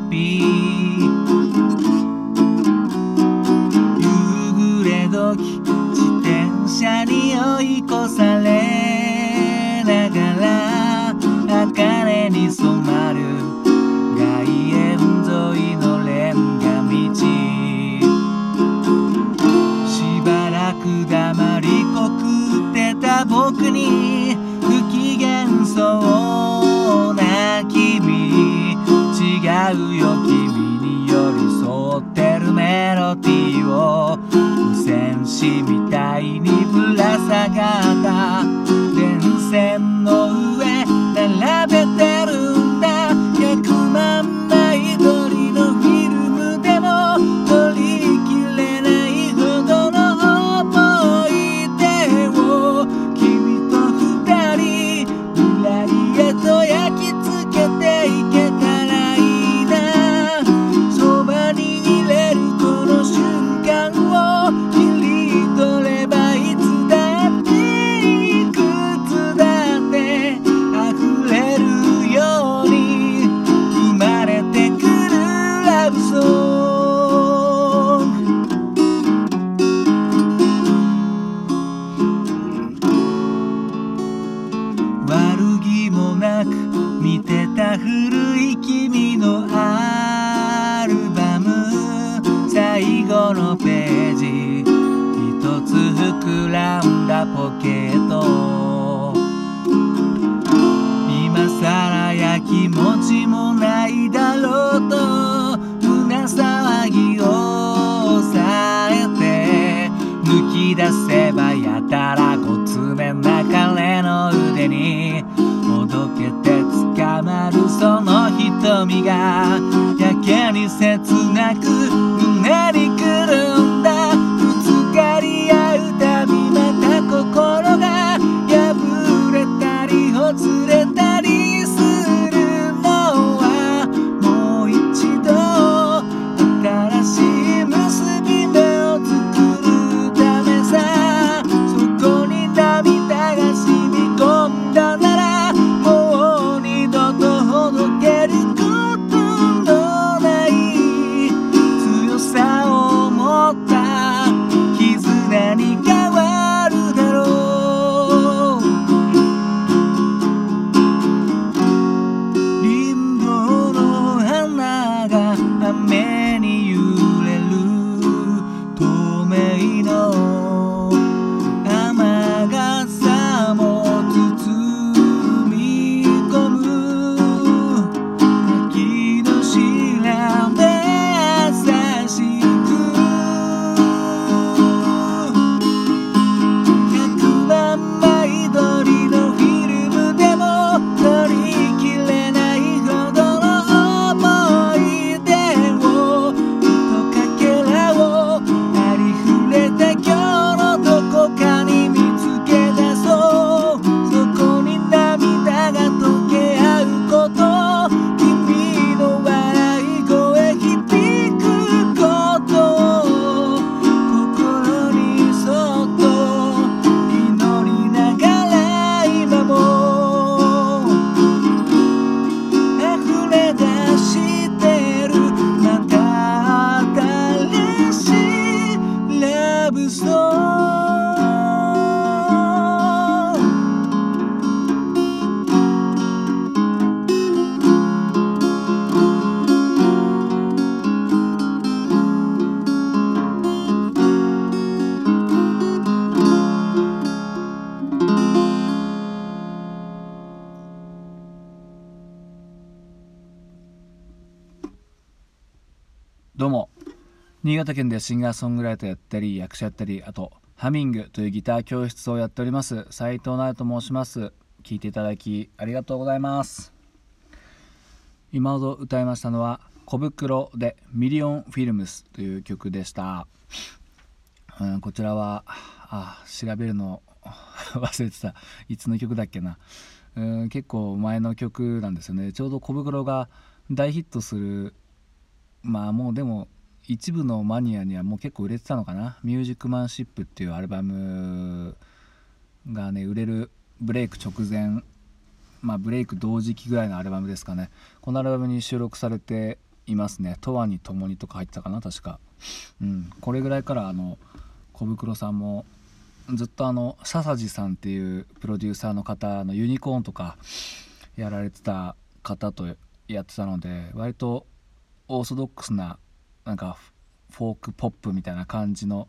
Be. ロディを無線みたいにぶら下がって新潟県でシンガーソングライターやったり役者やったりあとハミングというギター教室をやっております斉藤直と申します。聴いていただきありがとうございます。今ほど歌いましたのは「小袋」で「ミリオンフィルムス」という曲でした、うん、こちらはあ調べるの 忘れてた。いつの曲だっけな、うん、結構前の曲なんですよね。ちょうど小袋が大ヒットするまあもうでも一部のマニアにはもう結構売れてたのかな「ミュージックマンシップ」っていうアルバムがね売れるブレイク直前まあブレイク同時期ぐらいのアルバムですかね。このアルバムに収録されていますね「永遠に共に」とか入ってたかな？確か。うん。これぐらいからあの小袋さんもずっとあの笹地さんっていうプロデューサーの方のユニコーンとかやられてた方とやってたので割とオーソドックスななんかフォークポップみたいな感じの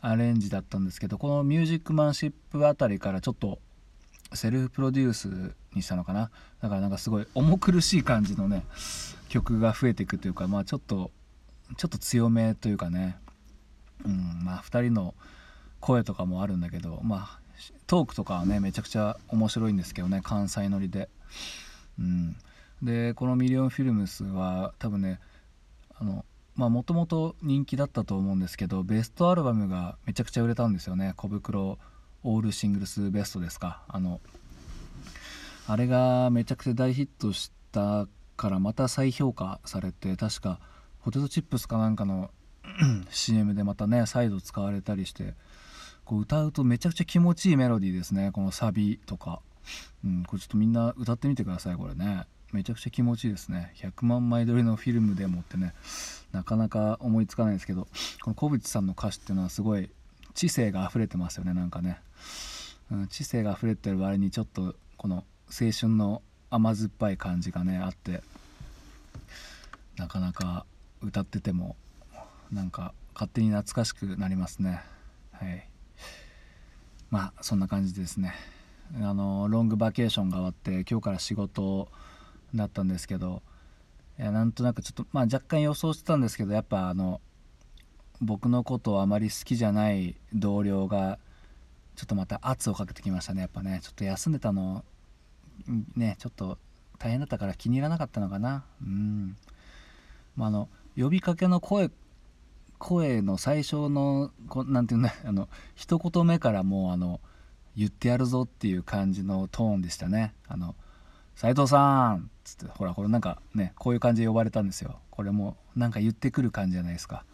アレンジだったんですけどこのミュージックマンシップあたりからちょっとセルフプロデュースにしたのかな？だからなんかすごい重苦しい感じのね曲が増えていくというかまあちょっとちょっと強めというかね。うんまあ2人の声とかもあるんだけどまあトークとかはねめちゃくちゃ面白いんですけどね関西乗りで。うん。でこのミリオンフィルムスは多分ねあのもともと人気だったと思うんですけどベストアルバムがめちゃくちゃ売れたんですよね。小袋オールシングルスベストですか。あのあれがめちゃくちゃ大ヒットしたからまた再評価されて確かポテトチップスかなんかの CM でまたね再度使われたりしてこう歌うとめちゃくちゃ気持ちいいメロディーですね。このサビとか、うん、これちょっとみんな歌ってみてくださいこれね。めちゃくちゃ気持ちいいですね。100万枚撮りのフィルムでもってねなかなか思いつかないですけどこの小渕さんの歌詞っていうのはすごい知性が溢れてますよねなんかね、うん、知性が溢れてる割にちょっとこの青春の甘酸っぱい感じがねあってなかなか歌っててもなんか勝手に懐かしくなりますね。はい。まあそんな感じですね。あのロングバケーションが終わって今日から仕事をだったんですけどいやなんとなくちょっとまあ若干予想してたんですけどやっぱあの僕のことをあまり好きじゃない同僚がちょっとまた圧をかけてきましたね。やっぱねちょっと休んでたのねちょっと大変だったから気に入らなかったのかな。うん。まあの呼びかけの声声の最初の何て言うんだあの一言目からもうあの言ってやるぞっていう感じのトーンでしたね。あの斉藤さん!」っつってほらこれなんかねこういう感じで呼ばれたんですよ。これもなんか言ってくる感じじゃないですか。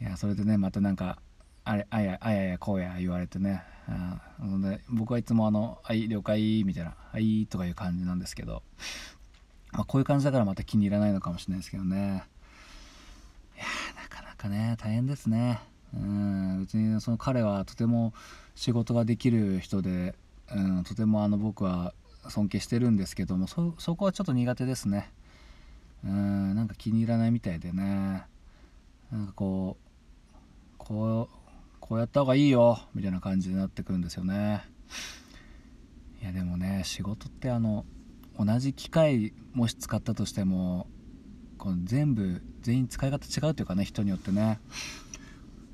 いやそれでねまたなんかあれあやあややこうや言われてね。あで僕はいつもあの「はい了解」みたいな「はい」とかいう感じなんですけど、まあ、こういう感じだからまた気に入らないのかもしれないですけどね。いやなかなかね大変ですね。うん別にその彼はとても仕事ができる人で、うん、とてもあの僕は尊敬してるんですけどもそこはちょっと苦手ですね。うんなんか気に入らないみたいでね。なんかこうこうこうやった方がいいよみたいな感じになってくるんですよね。いやでもね仕事ってあの同じ機械もし使ったとしてもこの全部全員使い方違うというかね人によってね。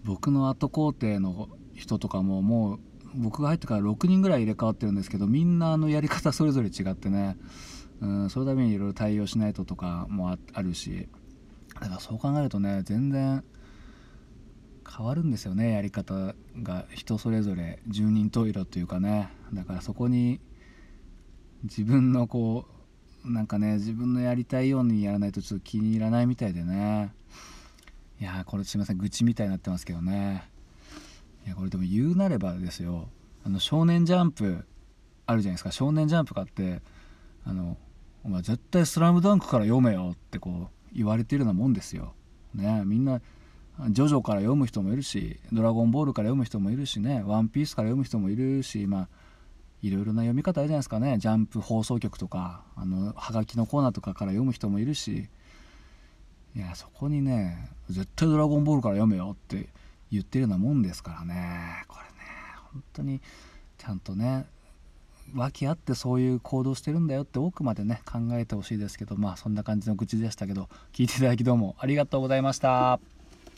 僕の後工程の人とかももう僕が入ってから6人ぐらい入れ替わってるんですけどみんなあのやり方それぞれ違ってね。うんそのためにいろいろ対応しないととかもあるし。だからそう考えるとね全然変わるんですよねやり方が人それぞれ。十人十色というかね。だからそこに自分のこうなんかね自分のやりたいようにやらないとちょっと気に入らないみたいでね。いやこれすいません愚痴みたいになってますけどね。やこれでも言うなればですよあの少年ジャンプあるじゃないですか。少年ジャンプ買ってあのお前絶対スラムダンクから読めよってこう言われてるようなもんですよ。ねみんなジョジョから読む人もいるしドラゴンボールから読む人もいるしねワンピースから読む人もいるしまあいろいろな読み方あるじゃないですかね。ジャンプ放送局とかあのはがきのコーナーとかから読む人もいるし。いやそこにね絶対ドラゴンボールから読めよって言ってるようなもんですからねこれね本当にちゃんとね和気あってそういう行動してるんだよって奥までね考えてほしいですけどまあそんな感じの愚痴でしたけど聞いていただきどうもありがとうございました。